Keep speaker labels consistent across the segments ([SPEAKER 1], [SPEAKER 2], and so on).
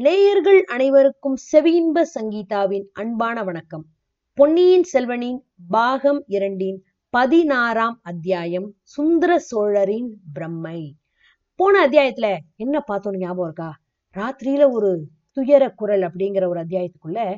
[SPEAKER 1] நேயர்கள் அனைவருக்கும் செவியின்ப சங்கீதாவின் அன்பான வணக்கம். பொன்னியின் செல்வனின் பாகம் இரண்டின் பதினாறாம் அத்தியாயம் சுந்தர சோழரின் பிரம்மை. போன அத்தியாயத்துல என்ன பார்த்தோம் ஞாபகம் இருக்கா? ராத்திரியில ஒரு துயர குரல் அப்படிங்கிற ஒரு அத்தியாயத்துக்குள்ள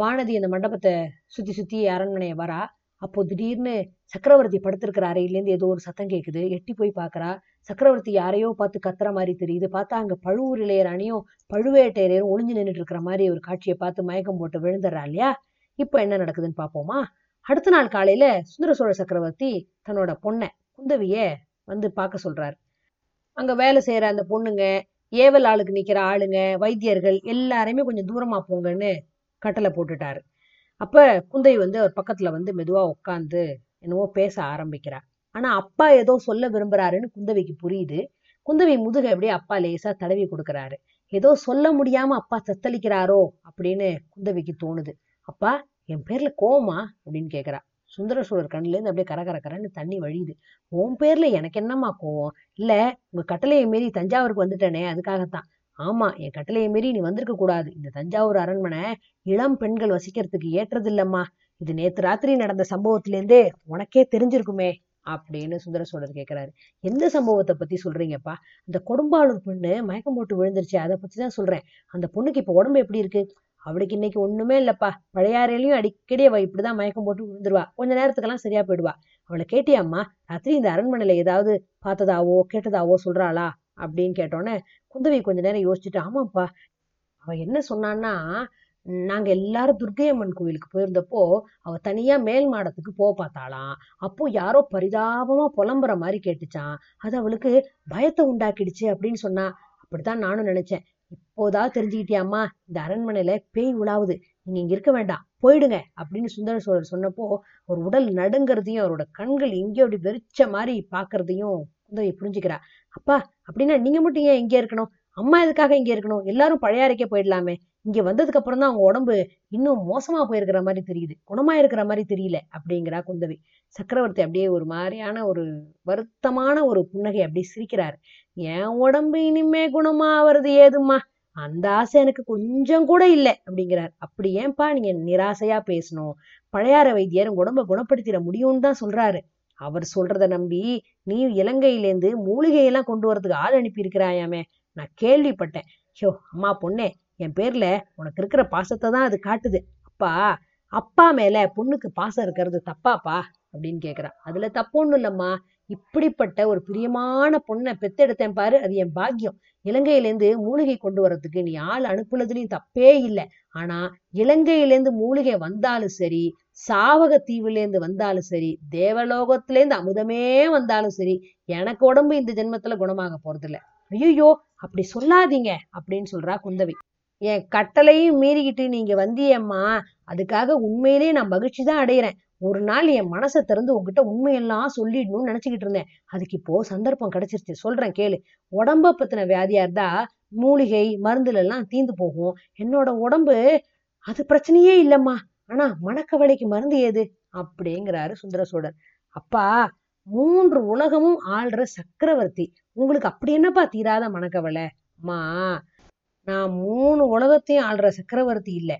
[SPEAKER 1] வானதி அந்த மண்டபத்தை சுத்தி சுத்தி அரண்மனையை வரா. அப்போ திடீர்னு சக்கரவர்த்தி படுத்திருக்கிற அறையிலேருந்து ஏதோ ஒரு சத்தம் கேட்குது எட்டி போய் பார்க்கறா சக்கரவர்த்தி யாரையோ பார்த்து கத்துற மாதிரி தெரியுது. பார்த்தா அங்கே பழுவூர் இளையராணியும் பழுவேட்டையரையரும் ஒளிஞ்சு நின்றுட்டு இருக்கிற மாதிரி ஒரு காட்சியை பார்த்து மயக்கம் போட்டு விழுந்துடுறா இல்லையா? இப்போ என்ன நடக்குதுன்னு பார்ப்போமா? அடுத்த நாள் காலையில சுந்தர சோழ சக்கரவர்த்தி தன்னோட பொண்ணை குந்தவிய வந்து பார்க்க சொல்றாரு. அங்க வேலை செய்யற அந்த பொண்ணுங்க ஏவல் ஆளுக்கு நிக்கிற ஆளுங்க வைத்தியர்கள் எல்லாரையுமே கொஞ்சம் தூரமா போங்கன்னு கட்டளை போட்டுட்டாரு. அப்ப குந்தவி வந்து அவர் பக்கத்துல வந்து மெதுவா உட்காந்து என்னவோ பேச ஆரம்பிக்கிறார். ஆனா அப்பா ஏதோ சொல்ல விரும்புறாருன்னு குந்தவிக்கு புரியுது. குந்தவி முதுக அப்படியே அப்பா லேசா தடவி கொடுக்கறாரு. ஏதோ சொல்ல முடியாம அப்பா தத்தளிக்கிறாரோ அப்படின்னு குந்தவிக்கு தோணுது. அப்பா என் பேர்ல கோவமா? அப்படின்னு கேக்குறா. சுந்தர சோழர் கண்ணுல இருந்து அப்படியே கர கரன்னு தண்ணி வழியுது. உன் பேர்ல எனக்கு என்னம்மா கோவம்? இல்ல உங்க கட்டளையை மீறி தஞ்சாவூருக்கு வந்துட்டேனே அதுக்காகத்தான். ஆமா என் கட்டளையை மீறி நீ வந்திருக்க கூடாது. இந்த தஞ்சாவூர் அரண்மனை இளம் பெண்கள் வசிக்கிறதுக்கு ஏற்றதில்லம்மா. இது நேத்து ராத்திரி நடந்த சம்பவத்திலேருந்தே உனக்கே தெரிஞ்சிருக்குமே அப்படின்னு சுந்தர சோழர் கேட்கிறாரு எந்த சம்பவத்தை பத்தி சொல்றீங்கப்பா? அந்த கொடும்பாளூர் பொண்ணு மயக்கம் போட்டு விழுந்துருச்சு. அதை பத்தி தான் சொல்றேன். அந்த பொண்ணுக்கு இப்ப உடம்பு எப்படி இருக்கு? அவளுக்கு இன்னைக்கு ஒண்ணுமே இல்லப்பா. பழையாறையிலையும் அடிக்கடி அவ இப்படிதான் மயக்கம் போட்டு விழுந்துருவா. கொஞ்ச நேரத்துக்கெல்லாம் சரியா போயிடுவா. அவளை கேட்டியாம்மா? ராத்திரி இந்த அரண்மனையில ஏதாவது பார்த்ததாவோ கேட்டதாவோ சொல்றாளா? அப்படின்னு கேட்டோன்னே குந்தவி கொஞ்ச நேரம் யோசிச்சுட்டு ஆமாப்பா அவ என்ன சொன்னான்னா நாங்க எல்லாரும் துர்க்கையம்மன் கோயிலுக்கு போயிருந்தப்போ அவ தனியா மேல் மாடத்துக்கு போக பார்த்தாளாம். அப்போ யாரோ பரிதாபமா புலம்புற மாதிரி கேட்டுச்சான் அது அவளுக்கு பயத்தை உண்டாக்கிடுச்சு அப்படின்னு சொன்னா அப்படித்தான் நானும் நினைச்சேன். இப்போதா தெரிஞ்சுக்கிட்டியாம்மா இந்த அரண்மனையில பேய் உலாவுது. நீங்க இங்க இருக்க வேண்டாம் போயிடுங்க அப்படின்னு சுந்தர சோழர் சொன்னப்போ ஒரு உடல் நடுங்கிறதையும் அவரோட கண்கள் எங்கேயோ அப்படி வெறிச்ச மாதிரி பாக்குறதையும் குந்தவி புரிஞ்சுக்கிறா. அப்பா அப்படின்னா நீங்க மட்டும் ஏன் இங்கே இருக்கணும்? அம்மா எதுக்காக இங்கே இருக்கணும்? எல்லாரும் பழையாறைக்கே போயிடலாமே. இங்க வந்ததுக்கு அப்புறம் தான் அவங்க உடம்பு இன்னும் மோசமா போயிருக்கிற மாதிரி தெரியுது. குணமா இருக்கிற மாதிரி தெரியல அப்படிங்கிறா குந்தவி. சக்கரவர்த்தி அப்படியே ஒரு மாதிரியான ஒரு வருத்தமான ஒரு புன்னகை அப்படியே சிரிக்கிறாரு. என் உடம்பு இனிமே குணமா ஆவறது ஏதும்மா? அந்த ஆசை எனக்கு கொஞ்சம் கூட இல்லை அப்படிங்கிறார். அப்படி ஏன்பா நீங்க நிராசையா பேசணும்? பழையாற வைத்தியர் உங்க உடம்ப குணப்படுத்திட முடியும்னு தான் சொல்றாரு. அவர் சொல்றத நம்பி நீ இலங்கையிலேருந்து மூலிகையெல்லாம் கொண்டு வரதுக்கு ஆள் அனுப்பி இருக்கிறாயாமே நான் கேள்விப்பட்டேன். ஷோ அம்மா பொண்ணே என் பேர்ல உனக்கு இருக்கிற பாசத்தை தான் அது காட்டுது. அப்பா அப்பா மேல பொண்ணுக்கு பாசம் இருக்கிறது தப்பாப்பா? அப்படின்னு கேக்குறா அதுல தப்பு ஒண்ணும் இல்லம்மா. இப்படிப்பட்ட ஒரு பிரியமான பொண்ணை பெத்தெடுத்தேன் பாரு. அது என் பாக்கியம். இலங்கையிலேருந்து மூலிகை கொண்டு வர்றதுக்கு நீ ஆள் அனுப்புனதுலயும் தப்பே இல்லை. ஆனா இலங்கையிலேருந்து மூலிகை வந்தாலும் சரி சாவக தீவுலேருந்து வந்தாலும் சரி தேவலோகத்திலேருந்து அமுதமே வந்தாலும் சரி எனக்கு உடம்பு இந்த ஜென்மத்துல குணமாக போறதில்ல. ஐயோ அப்படி சொல்லாதீங்க அப்படின்னு சொல்றா குந்தவி. என் கட்டளையும் மீறிக்கிட்டு நீங்க வந்தியம்மா அதுக்காக உண்மையிலேயே நான் மகிழ்ச்சி தான் அடையிறேன். ஒரு நாள் என் மனசை திறந்து உங்ககிட்ட உண்மையெல்லாம் சொல்லிடணும்னு நினைச்சுக்கிட்டு இருந்தேன். அதுக்கு இப்போ சந்தர்ப்பம் கிடைச்சிருச்சு. சொல்றேன் கேளு. உடம்ப பத்தின வியாதியா இருந்தா மூலிகை மருந்துல எல்லாம் தீந்து போகும். என்னோட உடம்பு அது பிரச்சனையே இல்லம்மா. ஆனா மணக்கவலைக்கு மருந்து ஏது? அப்படிங்கிறாரு சுந்தர சோழர். அப்பா மூன்று உலகமும் ஆள்ற சக்கரவர்த்தி. உங்களுக்கு அப்படி என்னப்பா தீராத மணக்கவலை? அம்மா நான் மூணு உலகத்தையும் ஆள்ற சக்கரவர்த்தி இல்ல.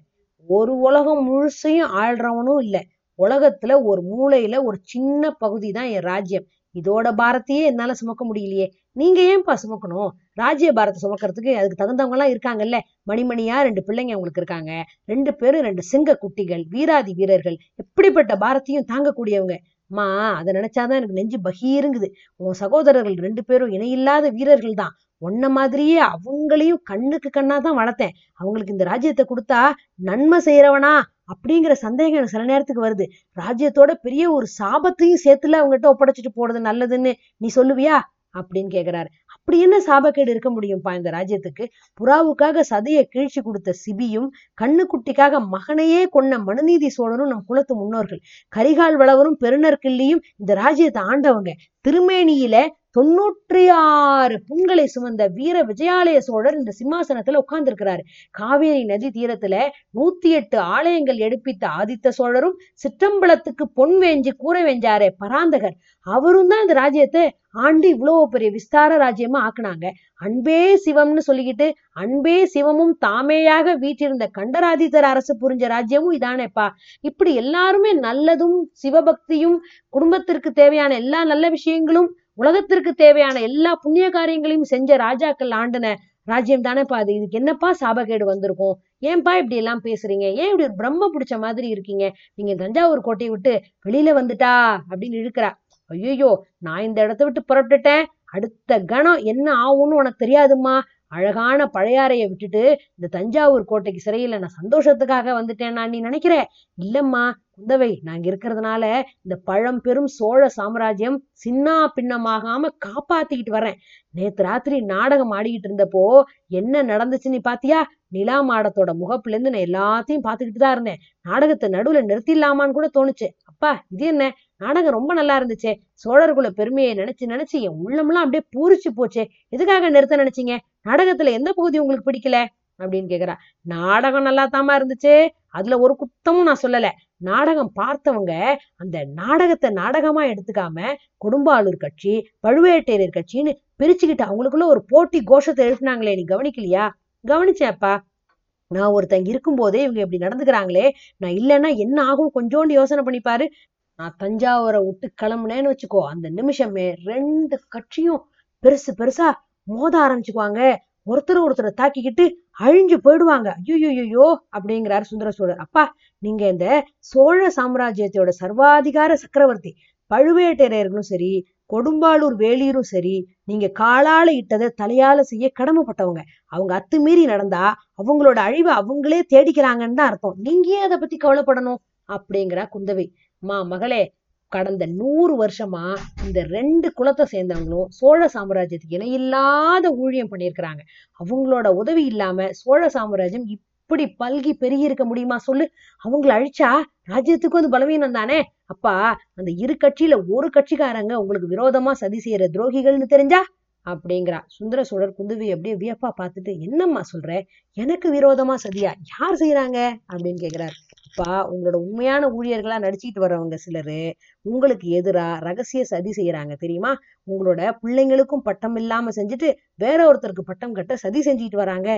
[SPEAKER 1] ஒரு உலகம் முழுசையும் ஆள்றவனும் இல்ல. உலகத்துல ஒரு மூலையில ஒரு சின்ன பகுதி தான் என் ராஜ்யம். இதோட பாரத்தையே என்னால சுமக்க முடியலையே. நீங்க ஏன்பா சுமக்கணும்? ராஜ்ய பாரத்தை சுமக்கிறதுக்கு அதுக்கு தகுந்தவங்க எல்லாம் இருக்காங்கல்ல. மணிமணியா ரெண்டு பிள்ளைங்க உங்களுக்கு இருக்காங்க. ரெண்டு பேரும் ரெண்டு சிங்க குட்டிகள் வீராதி வீரர்கள். எப்படிப்பட்ட பாரத்தையும் தாங்கக்கூடியவங்க. அம்மா அதை நினைச்சாதான் எனக்கு நெஞ்சு பகீருங்குது. உன் சகோதரர்கள் ரெண்டு பேரும் இணையில்லாத வீரர்கள் தான். உன்ன மாதிரியே அவங்களையும் கண்ணுக்கு கண்ணா தான் வளர்த்தேன். அவங்களுக்கு இந்த ராஜ்யத்தை கொடுத்தா நன்மை செய்யறவனா அப்படிங்கிற சந்தேகம் எனக்கு சில நேரத்துக்கு வருது. ராஜ்யத்தோட பெரிய ஒரு சாபத்தையும் சேர்த்துல அவங்ககிட்ட ஒப்படைச்சிட்டு போறது நல்லதுன்னு நீ சொல்லுவியா? அப்படின்னு கேக்குறாரு. அப்படி என்ன சாபக்கேடு இருக்க முடியும்ப்பா இந்த ராஜ்யத்துக்கு? புறாவுக்காக சதையை கீழ்ச்சி கொடுத்த சிபியும் கண்ணுக்குட்டிக்காக மகனையே கொன்ன மனுநீதி சோழரும் நம் குலத்து முன்னோர்கள். கரிகால் வளவரும் பெருநற்கிள்ளியும் இந்த ராஜ்யத்தை ஆண்டவங்க. திருமேனியில தொண்ணூற்றி ஆறு புண்களை சுமந்த வீர விஜயாலய சோழர் இந்த சிம்மாசனத்துல உட்கார்ந்திருக்கிறாரு. காவேரி நதி தீரத்துல நூத்தி எட்டு ஆலயங்கள் எடுப்பித்த ஆதித்த சோழரும் சிற்றம்பலத்துக்கு பொன் வேஞ்சி கூரை வெஞ்சாரே பராந்தகர். அவரும் தான் இந்த ராஜ்யத்தை ஆண்டு இவ்வளவு பெரிய விஸ்தார ராஜ்யமா ஆக்குனாங்க. அன்பே சிவம்னு சொல்லிக்கிட்டு அன்பே சிவமும் தாமேயாக வீற்றிருந்த கண்டராதித்தர் அரசு புரிஞ்ச ராஜ்யமும் இதானேப்பா. இப்படி எல்லாருமே நல்லதும் சிவபக்தியும் குடும்பத்திற்கு தேவையான எல்லா நல்ல விஷயங்களும் உலகத்திற்கு தேவையான எல்லா புண்ணிய காரியங்களையும் செஞ்ச ராஜாக்கள் ஆண்டின ராஜ்யம் தானேப்பா அது. இதுக்கு என்னப்பா சாபகேடு வந்திருக்கும்? ஏன்பா இப்படி எல்லாம் பேசுறீங்க? ஏன் இப்படி ஒரு பிரம்ம பிடிச்ச மாதிரி இருக்கீங்க? நீங்க தஞ்சாவூர் கோட்டையை விட்டு வெளியில வந்துட்டா அப்படின்னு இழுக்கிறா. ஐயோ நான் இந்த இடத்த விட்டு புறப்பட்டுட்டேன். அடுத்த கணம் என்ன ஆகும்னு உனக்கு தெரியாதும்மா? அழகான பழையாறைய விட்டுட்டு இந்த தஞ்சாவூர் கோட்டைக்கு சிறையில நான் சந்தோஷத்துக்காக வந்துட்டேன் நான் நீ நினைக்கிற? இல்லம்மா குந்தவை நாங்க இருக்கிறதுனால இந்த பழம் பெரும் சோழ சாம்ராஜ்யம் சின்னா பின்னமாகாம காப்பாத்திக்கிட்டு வரேன் நேத்து ராத்திரி நாடகம் ஆடிக்கிட்டு இருந்தப்போ என்ன நடந்துச்சு நீ பாத்தியா? நிலா மாடத்தோட முகப்புல இருந்து நான் எல்லாத்தையும் பாத்துக்கிட்டு தான் இருந்தேன். நாடகத்தை நடுவுல நிறுத்திடலாமான்னு கூட தோணுச்சு. அப்பா இது என்ன? நாடகம் ரொம்ப நல்லா இருந்துச்சே. சோழர்குல பெருமையை நினைச்சு நினைச்சு என் உள்ளம்லாம் அப்படியே பூரிச்சு போச்சே. எதுக்காக நிறுத்த நினைச்சீங்க? நாடகத்துல எந்த பகுதி உங்களுக்கு பிடிக்கல? அப்படின்னு கேக்குறா. நாடகம் நல்லா தாமா இருந்துச்சு. அதுல ஒரு குத்தமும் நான் சொல்லல. நாடகம் பார்த்தவங்க அந்த நாடகத்தை நாடகமா எடுத்துக்காம கொடும்பாளூர் கட்சி பழுவேட்டையர் கட்சின்னு பிரிச்சுக்கிட்டு அவங்களுக்குள்ள ஒரு போட்டி கோஷத்தை எழுப்பினாங்களே. நீ கவனிக்கலையா? கவனிச்சேன்ப்பா நான் ஒருத்தங்க இருக்கும்போதே இவங்க இப்படி நடந்துக்கிறாங்களே. நான் இல்லைன்னா என்ன ஆகும்? கொஞ்சோண்டு யோசனை பண்ணிப்பாரு. நான் தஞ்சாவூரை விட்டு கிளம்புனேன்னு வச்சுக்கோ அந்த நிமிஷமே ரெண்டு கட்சியும் பெருசு பெருசா மோத ஆரம்பிச்சுக்குவாங்க. ஒருத்தர் ஒருத்தரை தாக்கிக்கிட்டு அழிஞ்சு போயிடுவாங்க. ஐயோ அப்படிங்கிறாரு சுந்தர சோழர் அப்பா நீங்க இந்த சோழ சாம்ராஜ்யத்தோட சர்வாதிகார சக்கரவர்த்தி பழுவேட்டரையர்களும் சரி கொடும்பாளூர் வேலியரும் சரி நீங்க காலால இட்டதை தலையால செய்ய கடமைப்பட்டவங்க. அவங்க அத்துமீறி நடந்தா அவங்களோட அழிவை அவங்களே தேடிக்கிறாங்கன்னு தான் அர்த்தம். நீங்க ஏன் அதை பத்தி கவலைப்படணும்? அப்படிங்கிறா குந்தவை. மா மகளே கடந்த நூறு வருஷமா இந்த ரெண்டு குலத்தை சேர்ந்தவங்களும் சோழ சாம்ராஜ்யத்துக்கு இணையில்லாத ஊழியம் பண்ணியிருக்கிறாங்க. அவங்களோட உதவி இல்லாம சோழ சாம்ராஜ்யம் இப்படி பல்கி பெருகி இருக்க முடியுமா சொல்லு? அவங்களை அழிச்சா ராஜ்யத்துக்கு வந்து பலவீனம் தானே? அப்பா அந்த இரு கட்சியில ஒரு கட்சிக்காரங்க உங்களுக்கு விரோதமா சதி செய்யற துரோகிகள்னு தெரிஞ்சா? அப்படிங்கிறா. சுந்தர சோழர் குந்துவி அப்படியே வியப்பா பார்த்துட்டு என்னம்மா சொல்ற? எனக்கு விரோதமா சதியா? யார் செய்யறாங்க அப்படின்னு கேக்குறாரு. அப்பா உங்களோட உண்மையான ஊழியர்களா நடிச்சிட்டு வர்றவங்க சிலரு உங்களுக்கு எதிரா ரகசிய சதி செய்யறாங்க தெரியுமா? உங்களோட பிள்ளைங்களுக்கும் பட்டம் இல்லாம செஞ்சுட்டு வேற ஒருத்தருக்கு பட்டம் கட்ட சதி செஞ்சுட்டு வராங்க.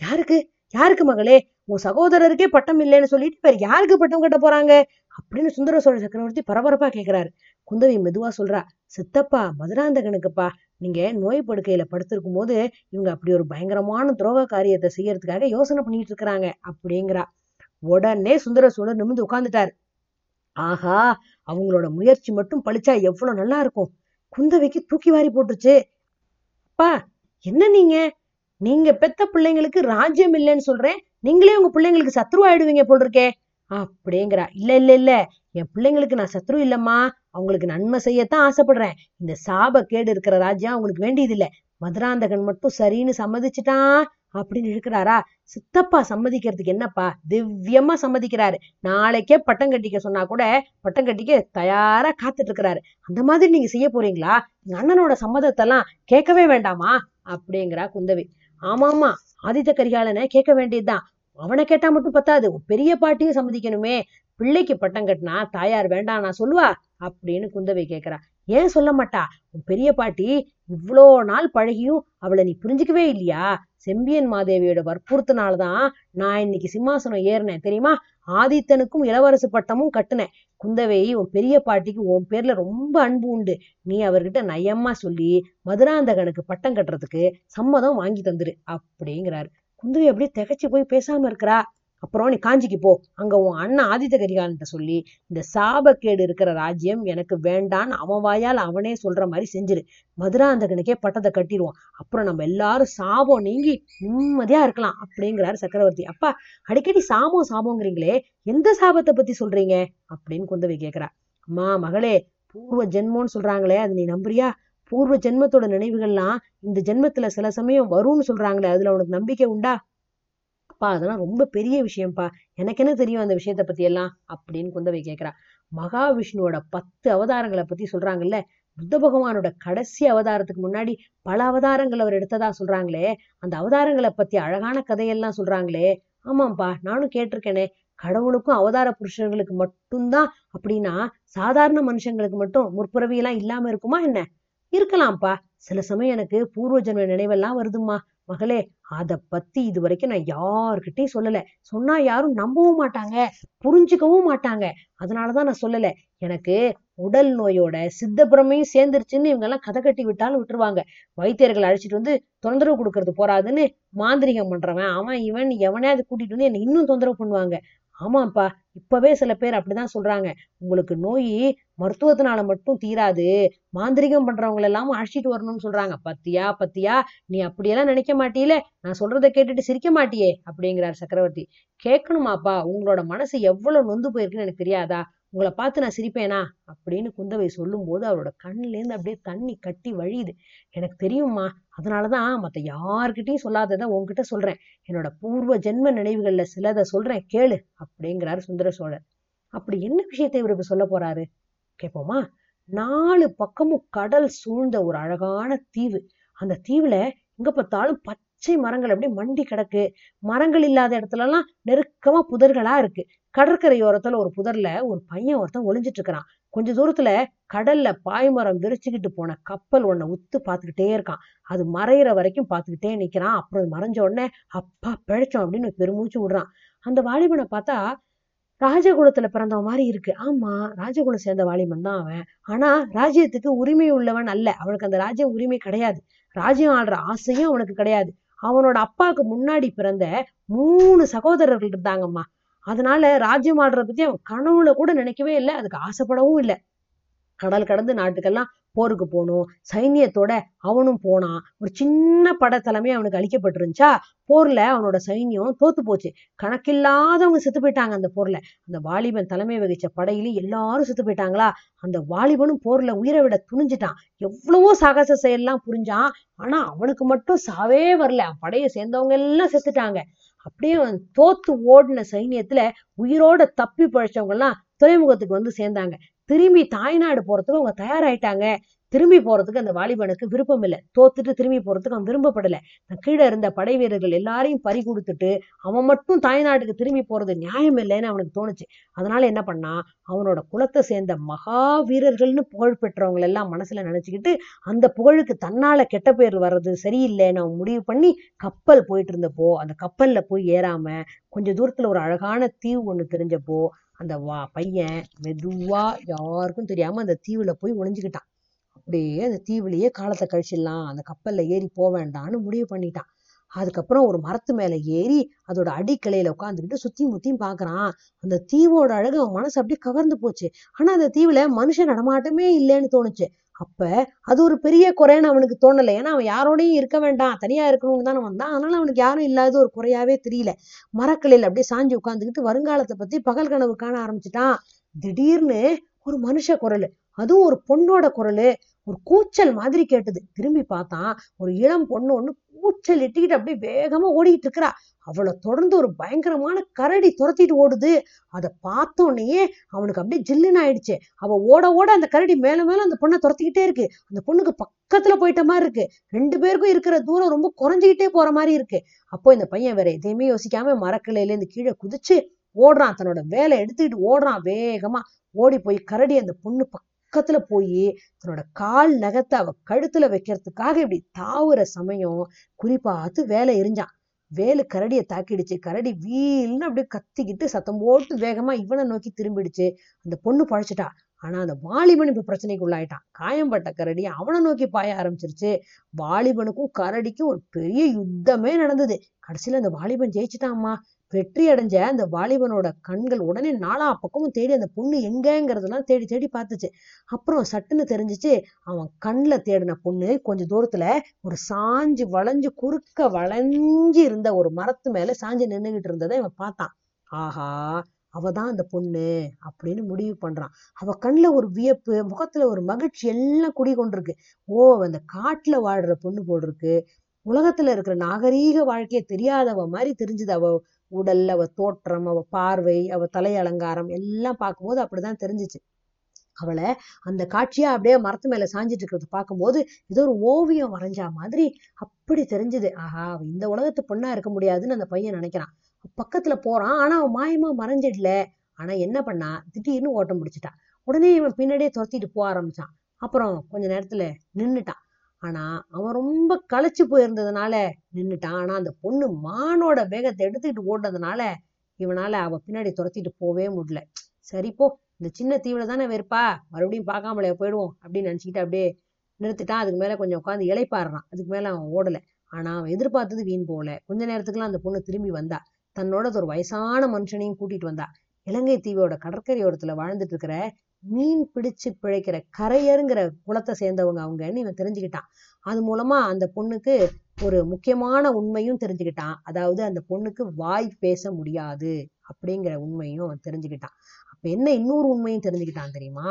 [SPEAKER 1] யாருக்கு? யாருக்கு மகளே? உன் சகோதரருக்கே பட்டம் இல்லைன்னு சொல்லிட்டு வேற யாருக்கு பட்டம் கட்ட போறாங்க? அப்படின்னு சுந்தர சோழ சக்கரவர்த்தி பரபரப்பா கேட்கிறாரு குந்தவி மெதுவா சொல்றா சித்தப்பா மதுராந்தகனுக்குப்பா. நீங்க நோய் படுக்கையில படுத்திருக்கும் போது இவங்க அப்படி ஒரு பயங்கரமான துரோக காரியத்தை செய்யறதுக்காக யோசனை பண்ணிட்டு இருக்கிறாங்க அப்படிங்கிறா. உடனே சுந்தர சோழர் நிமிந்து உட்கார்ந்துட்டாரு. ஆஹா அவங்களோட முயற்சி மட்டும் பழிச்சா எவ்வளவு நல்லா இருக்கும். குந்தவைக்கு தூக்கி வாரி போட்டுருச்சு. அப்பா என்ன நீங்க? நீங்க பெத்த பிள்ளைங்களுக்கு ராஜ்யம் இல்லைன்னு சொல்றேன். நீங்களே உங்க பிள்ளைங்களுக்கு சத்ருவாயிடுவீங்க போல் இருக்கே அப்படிங்கிறா. இல்ல இல்ல இல்ல. என் பிள்ளைங்களுக்கு நான் சத்ரு இல்லம்மா. அவங்களுக்கு நன்மை செய்யத்தான் ஆசைப்படுறேன். இந்த சாப கேடு இருக்கிற ராஜ்யம் அவங்களுக்கு வேண்டியது இல்லை மதுராந்தகன் மட்டும் சரின்னு சம்மதிச்சுட்டான். அப்படின்னு இருக்கிறாரா? சித்தப்பா சம்மதிக்கிறதுக்கு என்னப்பா? திவ்யமா சம்மதிக்கிறாரு. நாளைக்கே பட்டம் கட்டிக்க சொன்னா கூட பட்டம் கட்டிக்க தயாரா காத்துட்டு இருக்கிறாரு அந்த மாதிரி நீங்க செய்ய போறீங்களா? எங்க அண்ணனோட சம்மதத்தெல்லாம் கேட்கவே வேண்டாமா? அப்படிங்கிறா குந்தவி. ஆமாமா ஆதித்த கரிகாலனை கேட்க வேண்டியதுதான். அவனை கேட்டா மட்டும் பத்தாது. உன் பெரிய பாட்டியும் சம்மதிக்கணுமே. பிள்ளைக்கு பட்டம் கட்டினா தாயார் வேண்டாம் நான் சொல்லுவா? அப்படின்னு குந்தவை கேக்குறா ஏன் சொல்ல மாட்டா? உன் பெரிய பாட்டி இவ்வளோ நாள் பழகியும் அவளை நீ புரிஞ்சுக்கவே இல்லையா? செம்பியன் மாதேவியோட வற்புறுத்தினால்தான் நான் இன்னைக்கு சிம்மாசனம் ஏறினேன். தெரியுமா? ஆதித்தனுக்கும் இளவரசு பட்டமும் கட்டுனேன். குந்தவை உன் பெரிய பாட்டிக்கு உன் பேர்ல ரொம்ப அன்பு உண்டு. நீ அவர்கிட்ட நயமா சொல்லி மதுராந்தகனுக்கு பட்டம் கட்டுறதுக்கு சம்மதம் வாங்கி தந்துரு அப்படிங்கிறாரு. குந்தவை அப்படியே திகைச்சு போய் பேசாம இருக்கிறா. அப்புறம் நீ காஞ்சிக்கு போ. அங்க உன் அண்ணன் ஆதித்த கரிகாலன்ட்ட சொல்லி இந்த சாபக்கேடு இருக்கிற ராஜ்யம் எனக்கு வேண்டான்னு அவன் வாயால் அவனே சொல்ற மாதிரி செஞ்சிரு. மதுராந்தகனுக்கே பட்டத்தை கட்டிடுவோம் அப்புறம் நம்ம எல்லாரும் சாபம் நீங்கி நிம்மதியா இருக்கலாம் அப்படிங்கிறாரு சக்கரவர்த்தி. அப்பா அடிக்கடி சாபம் சாபங்கிறீங்களே எந்த சாபத்தை பத்தி சொல்றீங்க? அப்படின்னு குந்தவை கேட்கிறா அம்மா மகளே பூர்வ ஜென்மோன்னு சொல்றாங்களே அது நீ நம்புறியா? பூர்வ ஜென்மத்தோட நினைவுகள்லாம் இந்த ஜென்மத்துல சில சமயம் வரும்னு சொல்றாங்களே அதுல உனக்கு நம்பிக்கை உண்டா? அப்பா அதெல்லாம் ரொம்ப பெரிய விஷயம்ப்பா. எனக்கு என்ன தெரியும் அந்த விஷயத்த பத்தி எல்லாம் அப்படின்னு குந்தவை கேட்கிறா. மகாவிஷ்ணுவோட பத்து அவதாரங்களை பத்தி சொல்றாங்கல்ல? புத்த பகவானோட கடைசி அவதாரத்துக்கு முன்னாடி பல அவதாரங்கள் அவர் எடுத்ததா சொல்றாங்களே? அந்த அவதாரங்களை பத்தி அழகான கதையெல்லாம் சொல்றாங்களே? ஆமாப்பா நானும் கேட்டிருக்கேனே. கடவுளுக்கும் அவதார புருஷர்களுக்கு மட்டும்தான் அப்படின்னா சாதாரண மனுஷங்களுக்கு மட்டும் முற்புறவியெல்லாம் இல்லாம இருக்குமா என்ன? இருக்கலாம்ப்பா. சில சமயம் எனக்கு பூர்வ ஜென்ம நினைவெல்லாம் வருதும்மா. மகளே அதை பத்தி இது வரைக்கும் நான் யாருக்கிட்டையும் சொல்லல. சொன்னா யாரும் நம்பவும் மாட்டாங்க புரிஞ்சுக்கவும் மாட்டாங்க. அதனாலதான் நான் சொல்லல. எனக்கு உடல் நோயோட சித்தப்புறமையும் சேர்ந்துருச்சுன்னு இவங்க எல்லாம் கதை கட்டி விட்டாலும் விட்டுருவாங்க. வைத்தியர்கள் அழைச்சிட்டு வந்து தொந்தரவு கொடுக்கறது போறாதுன்னு மாந்திரிகம் பண்றவன் அவன் இவன் எவனையாவது கூட்டிட்டு வந்து என்னை இன்னும் தொந்தரவு பண்ணுவாங்க. ஆமாப்பா இப்பவே சில பேர் அப்படிதான் சொல்றாங்க. உங்களுக்கு நோய் மருத்துவத்தினால மட்டும் தீராது. மாந்திரிகம் பண்றவங்க எல்லாம் அழைச்சிட்டு வரணும்னு சொல்றாங்க. பத்தியா பத்தியா? நீ அப்படியெல்லாம் நினைக்க மாட்டீல நான் சொல்றதை கேட்டுட்டு சிரிக்க மாட்டியே? அப்படிங்கிறார் சக்கரவர்த்தி. கேட்கணுமாப்பா? உங்களோட மனசு எவ்வளவு நொந்து போயிருக்குன்னு எனக்கு தெரியாதா? உங்களை பார்த்து நான் சிரிப்பேனா? அப்படின்னு குந்தவை சொல்லும்போது அவரோட கண்ணுலேருந்து அப்படியே தண்ணி கட்டி வழியுது. எனக்கு தெரியுமா அதனாலதான் மத்த யார்கிட்டயும் சொல்லாததை உங்ககிட்ட சொல்றேன். என்னோட பூர்வ ஜென்ம நினைவுகள்ல சிலதை சொல்றேன் கேளு அப்படிங்கிறாரு சுந்தர சோழர். அப்படி என்ன விஷயத்தை இவர் இப்ப சொல்ல போறாரு? கேட்போமா நாலு பக்கமும் கடல் சூழ்ந்த ஒரு அழகான தீவு. அந்த தீவுல எங்க பார்த்தாலும் பச்சை மரங்கள் அப்படியே மண்டி கிடக்கு. மரங்கள் இல்லாத இடத்துல எல்லாம் நெருக்கமா புதர்களா இருக்கு. கடற்கரையோரத்துல ஒரு புதர்ல ஒரு பையன் ஒருத்தன் ஒளிஞ்சிட்டு இருக்கிறான் கொஞ்ச தூரத்துல கடல்ல பாய்மரம் விரிச்சுக்கிட்டு போன கப்பல் ஒன்ன உத்து பார்த்துக்கிட்டே இருக்கான். அது மறையிற வரைக்கும் பார்த்துக்கிட்டே நிக்கிறான். அப்புறம் மறைஞ்ச உடனே அப்பா பிழைச்சோம் அப்படின்னு பெருமூச்சு விடுறான். அந்த வாலிபனை பார்த்தா ராஜகுலத்துல பிறந்தவன் மாதிரி இருக்கு. ஆமா ராஜகுலம் சேர்ந்த வாலிபன் தான் அவன். ஆனா ராஜ்யத்துக்கு உரிமை உள்ளவன் அல்ல. அவனுக்கு அந்த ராஜ்யம் உரிமை கிடையாது. ராஜ்யம் ஆடுற ஆசையும் அவனுக்கு கிடையாது. அவனோட அப்பாவுக்கு முன்னாடி பிறந்த மூணு சகோதரர்கள் இருந்தாங்கம்மா. அதனால ராஜ்யம் ஆடுறத பத்தி அவன் கனவுல கூட நினைக்கவே இல்லை. அதுக்கு ஆசைப்படவும் இல்லை. கடல் கடந்து நாட்டுக்கெல்லாம் போருக்கு போகணும். சைன்யத்தோட அவனும் போனான். ஒரு சின்ன படை தலைமை அவனுக்கு அளிக்கப்பட்டிருந்துச்சா? போர்ல அவனோட சைன்யம் தோத்து போச்சு. கணக்கில்லாதவங்க செத்து போயிட்டாங்க அந்த போர்ல. அந்த வாலிபன் தலைமை வகிச்ச படையில எல்லாரும் செத்து போயிட்டாங்களா? அந்த வாலிபனும் போர்ல உயிரை விட துணிஞ்சிட்டான். எவ்வளவோ சாகச செயல்லாம் புரிஞ்சான். ஆனா அவனுக்கு மட்டும் சாவே வரல. படையை சேர்ந்தவங்க எல்லாம் செத்துட்டாங்க. அப்படியே தோத்து ஓடின சைன்யத்துல உயிரோட தப்பி பழைச்சவங்க எல்லாம் துறைமுகத்துக்கு வந்து சேர்ந்தாங்க. திரும்பி தாய்நாடு போறதுக்கு அவங்க தயாராயிட்டாங்க. திரும்பி போறதுக்கு அந்த வாலிபனுக்கு விருப்பம் இல்லை. தோத்துட்டு திரும்பி போறதுக்கு அவன் விரும்பப்படல. கீழே இருந்த படை வீரர்கள் எல்லாரையும் பறி கொடுத்துட்டு அவன் மட்டும் தாய்நாட்டுக்கு திரும்பி போறது நியாயம் இல்லைன்னு அவனுக்கு தோணுச்சு. அதனால என்ன பண்ணா அவனோட குலத்தை சேர்ந்த மகா வீரர்கள்னு புகழ் பெற்றவங்களை எல்லாம் மனசுல நினைச்சுக்கிட்டு அந்த புகழுக்கு தன்னால கெட்ட பேர் வர்றது சரியில்லைன்னு அவன் முடிவு பண்ணி கப்பல் போயிட்டு இருந்தப்போ அந்த கப்பல்ல போய் ஏறாம கொஞ்ச தூரத்துல ஒரு அழகான தீவு ஒண்ணு தெரிஞ்சப்போ அந்த வா பையன் மெதுவா யாருக்கும் தெரியாம அந்த தீவுல போய் ஒளிஞ்சுக்கிட்டான். அப்படியே அந்த தீவுலயே காலத்தை கழிச்சிடலாம். அந்த கப்பலில் ஏறி போக வேண்டாம்னு முடிவு பண்ணிட்டான். அதுக்கப்புறம் ஒரு மரத்து மேலே ஏறி அதோட அடிக்கலையில் உட்காந்துக்கிட்டு சுத்தி முத்தியும் பாக்குறான் அந்த தீவோட அழகு அவன் மனசு அப்படியே கவர்ந்து போச்சு. ஆனா அந்த தீவுல மனுஷன் நடமாட்டமே இல்லைன்னு தோணுச்சு. அப்ப அது ஒரு பெரிய குறைன்னு அவனுக்கு தோணலை. ஏன்னா அவன் யாரோடையும் இருக்க வேண்டாம். தனியா இருக்கணும்னு தானே வந்தான். அதனால அவனுக்கு யாரும் இல்லாத ஒரு குறையாவே தெரியல. மரக்கலையில் அப்படியே சாஞ்சி உட்காந்துக்கிட்டு வருங்காலத்தை பத்தி பகல் கனவு காண ஆரம்பிச்சிட்டான். திடீர்னு ஒரு மனுஷ குரல். அதுவும் ஒரு பொண்ணோட குரல் ஒரு கூச்சல் மாதிரி கேட்டது. திரும்பி பார்த்தான் ஒரு இளம் பொண்ணு ஒன்று கூச்சல் இட்டுக்கிட்டு அப்படியே வேகமா ஓடிட்டு இருக்கிறா. அவளை தொடர்ந்து ஒரு பயங்கரமான கரடி துரத்திட்டு ஓடுது. அதை பார்த்தோன்னே அவனுக்கு அப்படியே ஜில்லுன்னு ஆயிடுச்சு. அவ ஓட ஓட அந்த கரடி மேல மேல அந்த பொண்ணை துரத்திக்கிட்டே இருக்கு. அந்த பொண்ணுக்கு பக்கத்துல போயிட்ட மாதிரி இருக்கு. ரெண்டு பேருக்கும் இருக்கிற தூரம் ரொம்ப குறைஞ்சிக்கிட்டே போற மாதிரி இருக்கு. அப்போ இந்த பையன் வேற எதையுமே யோசிக்காம மரக்கிளையிலேருந்து கீழே குதிச்சு ஓடுறான். தன்னோட வேலை எடுத்துக்கிட்டு ஓடுறான். வேகமா ஓடி போய் கரடி அந்த பொண்ணு பக்கம் பக்கத்துல போய் தன்னோட கால் நகத்தை அவ கழுத்துல வைக்கிறதுக்காக இப்படி தாவுற சமயம் குறிப்பாத்து வேலை எரிஞ்சான். வேலு கரடியை தாக்கிடுச்சு. கரடி வீல்னு அப்படியே கத்திக்கிட்டு சத்தம் போட்டு வேகமா இவனை நோக்கி திரும்பிடுச்சு. அந்த பொண்ணு பழைச்சிட்டா. ஆனா அந்த வாலிபன் இப்ப பிரச்சனைக்கு உள்ளாயிட்டான். காயம்பட்ட கரடி அவனை நோக்கி பாய ஆரம்பிச்சிருச்சு. வாலிபனுக்கும் கரடிக்கும் ஒரு பெரிய யுத்தமே நடந்தது. கடைசியில அந்த வாலிபன் ஜெயிச்சுட்டான்மா. வெற்றி அடைஞ்ச அந்த வாலிபனோட கண்கள் உடனே நாலா பக்கமும் தேடி அந்த பொண்ணு எங்கங்கிறதெல்லாம் தேடி தேடி பார்த்துச்சு. அப்புறம் சட்டுன்னு தெரிஞ்சுச்சு அவன் கண்ணில் தேடின பொண்ணு கொஞ்ச தூரத்துல ஒரு சாஞ்சு வளைஞ்சு குறுக்க வளைஞ்சு இருந்த ஒரு மரத்து மேல சாஞ்சு நின்னுகிட்டு இருந்ததை இவன் பார்த்தான். ஆஹா அவதான் அந்த பொண்ணு அப்படின்னு முடிவு பண்றான். அவ கண்ணுல ஒரு வியப்பு முகத்துல ஒரு மகிழ்ச்சி எல்லாம் குடி கொண்டிருக்கு. ஓ அந்த காட்டுல வாழ்ற பொண்ணு போல் இருக்கு. உலகத்துல இருக்கிற நாகரீக வாழ்க்கையை தெரியாதவ மாதிரி தெரிஞ்சுது அவ உடல் அவ தோற்றம் அவ பார்வை அவ தலை அலங்காரம் எல்லாம் பார்க்கும்போது அப்படிதான் தெரிஞ்சுச்சு. அவளை அந்த காட்சியா அப்படியே மரத்து மேல சாஞ்சிட்டு இருக்கிறத பார்க்கும்போது ஏதோ ஒரு ஓவியம் வரைஞ்சா மாதிரி அப்படி தெரிஞ்சுது. ஆஹா அவ இந்த உலகத்து பொண்ணா இருக்க முடியாதுன்னு அந்த பையன் நினைக்கிறான். பக்கத்துல போறான் ஆனா அவன் மாயமா மறைஞ்சிடல. ஆனா என்ன பண்ணா? திடீர்னு ஓட்டம் பிடிச்சிட்டான் உடனே இவன் பின்னாடியே துரத்திட்டு போக ஆரம்பிச்சான். அப்புறம் கொஞ்ச நேரத்துல நின்னுட்டான். ஆனா அவன் ரொம்ப களைச்சு போயிருந்ததுனால நின்னுட்டான். ஆனா அந்த பொண்ணு மானோட வேகத்தை எடுத்துக்கிட்டு ஓடுனதுனால இவனால அவ பின்னாடி துரத்திட்டு போவே முடியல. சரி போ. இந்த சின்ன தீவுல தானே வெறுப்பா மறுபடியும் பார்க்காமலே போயிடுவோம் அப்படின்னு நினைச்சுக்கிட்டு அப்படியே நிறுத்திட்டான். அதுக்கு மேல கொஞ்சம் உட்காந்து இலைப்பாடுறான் அதுக்கு மேல அவன் ஓடல. ஆனா அவன் எதிர்பார்த்தது வீண் போகல. கொஞ்ச நேரத்துக்குலாம் அந்த பொண்ணு திரும்பி வந்தா. தன்னோட ஒரு வயசான மனுஷனையும் கூட்டிட்டு வந்தா. இலங்கை தீவோட கடற்கரையோரத்துல வாழ்ந்துட்டு இருக்கிற மீன் பிடிச்சு பிழைக்கிற கரையருங்கிற குளத்தை சேர்ந்தவங்க அவங்கன்னு இவன் தெரிஞ்சுக்கிட்டான். அது மூலமா அந்த பொண்ணுக்கு ஒரு முக்கியமான உண்மையும் தெரிஞ்சுக்கிட்டான். அதாவது அந்த பொண்ணுக்கு வாய் பேச முடியாது அப்படிங்கிற உண்மையும் அவன் தெரிஞ்சுக்கிட்டான். அப்ப என்ன இன்னொரு உண்மையும் தெரிஞ்சுக்கிட்டான் தெரியுமா?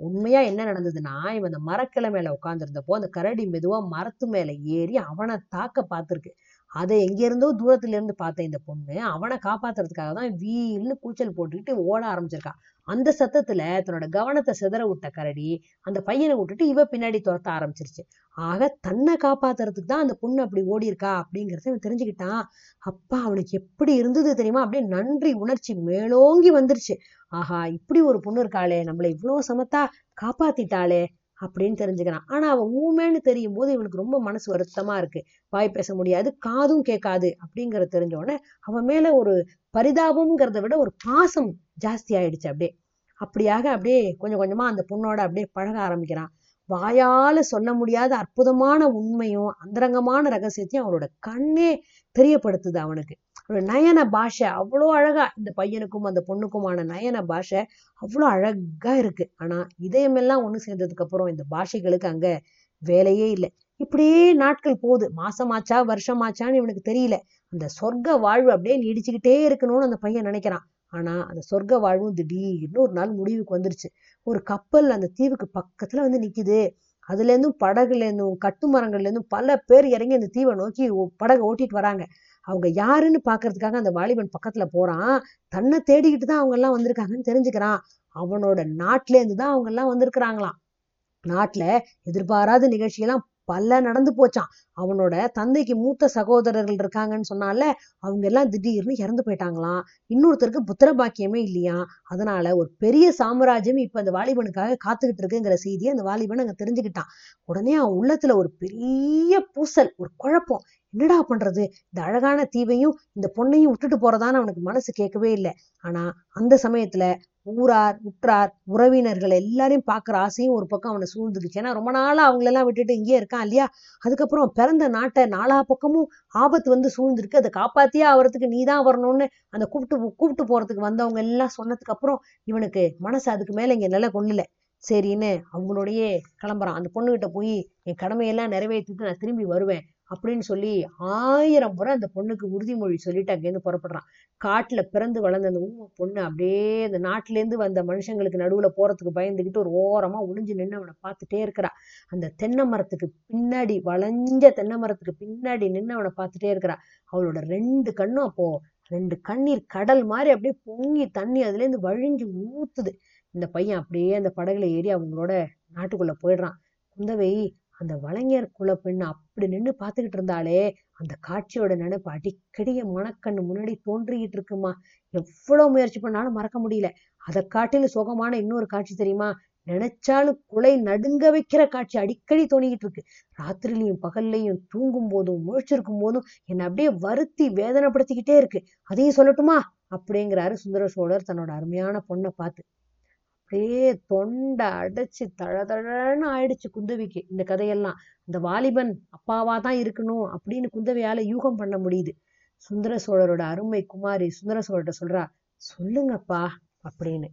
[SPEAKER 1] உண்மையா என்ன நடந்ததுன்னா இவன் அந்த மரக்கிளை மேல உட்காந்துருந்தப்போ அந்த கரடி மெதுவா மரத்து மேல ஏறி அவனை தாக்க பார்த்திருக்கு. அதை எங்க இருந்தோ தூரத்துல இருந்து பார்த்த இந்த பொண்ணு அவனை காப்பாத்துறதுக்காக தான் வீல்னு கூச்சல் போட்டுக்கிட்டு ஓட ஆரம்பிச்சிருக்கா. அந்த சத்தத்துல தன்னோட கவனத்தை சிதற விட்ட கரடி அந்த பையனை விட்டுட்டு இவ பின்னாடி துரத்த ஆரம்பிச்சிருச்சு. ஆக தன்னை காப்பாத்துறதுக்கு தான் அந்த பொண்ணு அப்படி ஓடி இருக்கா அப்படிங்கறத இவன் தெரிஞ்சுக்கிட்டான். அப்பா அவனுக்கு எப்படி இருந்தது தெரியுமா? அப்படியே நன்றி உணர்ச்சி மேலோங்கி வந்துருச்சு. ஆஹா இப்படி ஒரு பொண்ணு இருக்காளே நம்மளை இவ்வளவு சமத்தா காப்பாத்திட்டாளே அப்படின்னு தெரிஞ்சுக்கிறான். ஆனா அவன் ஊமேன்னு தெரியும் போது இவனுக்கு ரொம்ப மனசு வருத்தமா இருக்கு. வாய் பேச முடியாது காதும் கேட்காது அப்படிங்கறது தெரிஞ்ச உடனே அவன் மேல ஒரு பரிதாபம்ங்கிறத விட ஒரு பாசம் ஜாஸ்தி ஆயிடுச்சு அப்படியே. அப்படியாக அப்படியே கொஞ்சம் கொஞ்சமா அந்த பொண்ணோட அப்படியே பழக ஆரம்பிக்கிறான். வாயால சொல்ல முடியாத அற்புதமான உண்மையும் அந்தரங்கமான ரகசியத்தையும் அவனோட கண்ணே தெரியப்படுத்துது அவனுக்கு. ஒரு நயன பாஷை. அவ்வளோ அழகா இந்த பையனுக்கும் அந்த பொண்ணுக்குமான நயன பாஷை அவ்வளோ அழகா இருக்கு. ஆனா இதயமெல்லாம் ஒண்ணு சேர்ந்ததுக்கு அப்புறம் இந்த பாஷைகளுக்கு அங்க வேலையே இல்லை. இப்படியே நாட்கள் போகுது. மாசமாச்சா வருஷமாச்சான்னு இவனுக்கு தெரியல. அந்த சொர்க்க வாழ்வு அப்படியே நீடிச்சுக்கிட்டே இருக்கணும்னு அந்த பையன் நினைக்கிறான். ஆனா அந்த சொர்க்க வாழ்வும் திடீர்னு ஒரு நாள் முடிவுக்கு வந்துருச்சு. ஒரு கப்பல் அந்த தீவுக்கு பக்கத்துல வந்து நிக்குது. அதுல இருந்தும் படகுல இருந்தும் கட்டுமரங்கள்ல இருந்தும் பல பேர் இறங்கி அந்த தீவை நோக்கி ஓ- படகை ஓட்டிட்டு வராங்க. அவங்க யாருன்னு பாக்குறதுக்காக அந்த வாலிபன் பக்கத்துல போறான். தன்னை தேடிக்கிட்டு தான் அவங்க எல்லாம் வந்திருக்காங்கன்னு தெரிஞ்சுக்கிறான். அவனோட நாட்டிலேருந்து தான் அவங்க எல்லாம் வந்திருக்கிறாங்களாம். நாட்டுல எதிர்பாராத நிகழ்ச்சியெல்லாம் பல நடந்து போச்சான் அவனோட தந்தைக்கு மூத்த சகோதரர்கள் இருக்காங்கன்னு சொன்னால அவங்க எல்லாம் திடீர்னு இறந்து போயிட்டாங்களாம். இன்னொருத்தருக்கு புத்திர பாக்கியமே இல்லையா? அதனால ஒரு பெரிய சாம்ராஜ்யம் இப்ப அந்த வாலிபனுக்காக காத்துக்கிட்டு இருக்குங்கிற செய்தியை அந்த வாலிபன் அங்க தெரிஞ்சுக்கிட்டான். உடனே அவன் உள்ளத்துல ஒரு பெரிய பூசல் ஒரு குழப்பம். என்னடா பண்றது? இந்த அழகான தீவையும் இந்த பொண்ணையும் விட்டுட்டு போறதான்னு அவனுக்கு மனசு கேட்கவே இல்லை. ஆனா அந்த சமயத்துல ஊரார் உற்றார் உறவினர்கள் எல்லாரையும் பார்க்குற ஆசையும் ஒரு பக்கம் அவனை சூழ்ந்துக்குச்சு ஏன்னா ரொம்ப நாளாக அவங்களெல்லாம் விட்டுட்டு இங்கேயே இருக்கான் இல்லையா? அதுக்கப்புறம் பிறந்த நாட்டை நாலா பக்கமும் ஆபத்து வந்து சூழ்ந்திருக்கு. அதை காப்பாத்தியே ஆகிறதுக்கு நீ தான் வரணும்னு அந்த கூப்பிட்டு கூப்பிட்டு போகிறதுக்கு வந்தவங்க எல்லாம் சொன்னதுக்கு அப்புறம் இவனுக்கு மனசு அதுக்கு மேலே இங்கே நிலை கொள்ளல. சரின்னு அவங்களோடையே கிளம்புறான். அந்த பொண்ணுகிட்ட போய் என் கடமையெல்லாம் நிறைவேற்றிட்டு நான் திரும்பி வருவேன். அப்படின்னு சொல்லி ஆயிரம் முறை அந்த பொண்ணுக்கு உறுதிமொழி சொல்லிட்டு அங்கேருந்து புறப்படுறான். காட்டில் பிறந்து வளர்ந்த அந்த ஊம பொண்ணு அப்படியே அந்த நாட்டிலேருந்து வந்த மனுஷங்களுக்கு நடுவில் போகிறதுக்கு பயந்துக்கிட்டு ஒரு ஓரமாக ஒளிஞ்சு நின்று அவனை பார்த்துட்டே இருக்கிறா. அந்த தென்னை மரத்துக்கு பின்னாடி வளைஞ்ச தென்னை மரத்துக்கு பின்னாடி நின்று அவனை பார்த்துட்டே இருக்கிறா. அவளோட ரெண்டு கண்ணும் அப்போது ரெண்டு கண்ணீர் கடல் மாதிரி அப்படியே பொங்கி தண்ணி அதுலேருந்து வழிஞ்சு ஊத்துது. இந்த பையன் அப்படியே அந்த படகுல ஏறி அவங்களோட நாட்டுக்குள்ளே போயிடுறான். குந்தவை அந்த வளைஞர் குல பெண்ணு இப்படி நின்னு பார்த்துக்கிட்டு இருந்தாலே அந்த காட்சியோட நினைப்பு அடிக்கடி என் மனக்கண்ணு முன்னாடி தோன்றிக்கிட்டு இருக்குமா? எவ்வளவு முயற்சி பண்ணாலும் மறக்க முடியல. அதை காட்டிலும் சுகமான இன்னொரு காட்சி தெரியுமா? நினைச்சாலும் குலை நடுங்க வைக்கிற காட்சி அடிக்கடி தோணிக்கிட்டு இருக்கு. ராத்திரிலையும் பகல்லையும் தூங்கும் போதும் முழிச்சிருக்கும் போதும் என்னை அப்படியே வருத்தி வேதனைப்படுத்திக்கிட்டே இருக்கு. அதையும் சொல்லட்டுமா? அப்படிங்கிறாரு சுந்தர சோழர் தன்னோட அருமையான பொண்ணை பார்த்து. அப்படியே தொண்டை அடைச்சு தழதழன்னு ஆயிடுச்சு குந்தவிக்கு இந்த கதையெல்லாம். இந்த வாலிபன் அப்பாவா தான் இருக்கணும் அப்படின்னு குந்தவியால யூகம் பண்ண முடியுது. சுந்தர சோழரோட அருமை குமாரி சுந்தர சோழர்கிட்ட சொல்றா சொல்லுங்கப்பா அப்படின்னு.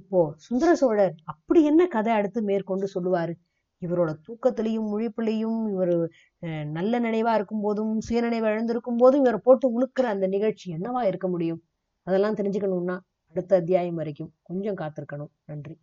[SPEAKER 1] இப்போ சுந்தர சோழர் அப்படி என்ன கதை அடுத்து மேற்கொண்டு சொல்லுவாரு? இவரோட தூக்கத்திலையும் முழிப்புலையும் இவர் நல்ல நினைவா இருக்கும் போதும் சுயநினைவு இழந்திருக்கும் போதும் இவரை போட்டு உழுக்கிற அந்த நிகழ்ச்சி என்னவா இருக்க முடியும்? அதெல்லாம் தெரிஞ்சுக்கணும்னா அடுத்த அத்தியாயம் வரைக்கும் கொஞ்சம் காத்திருக்கணும். நன்றி.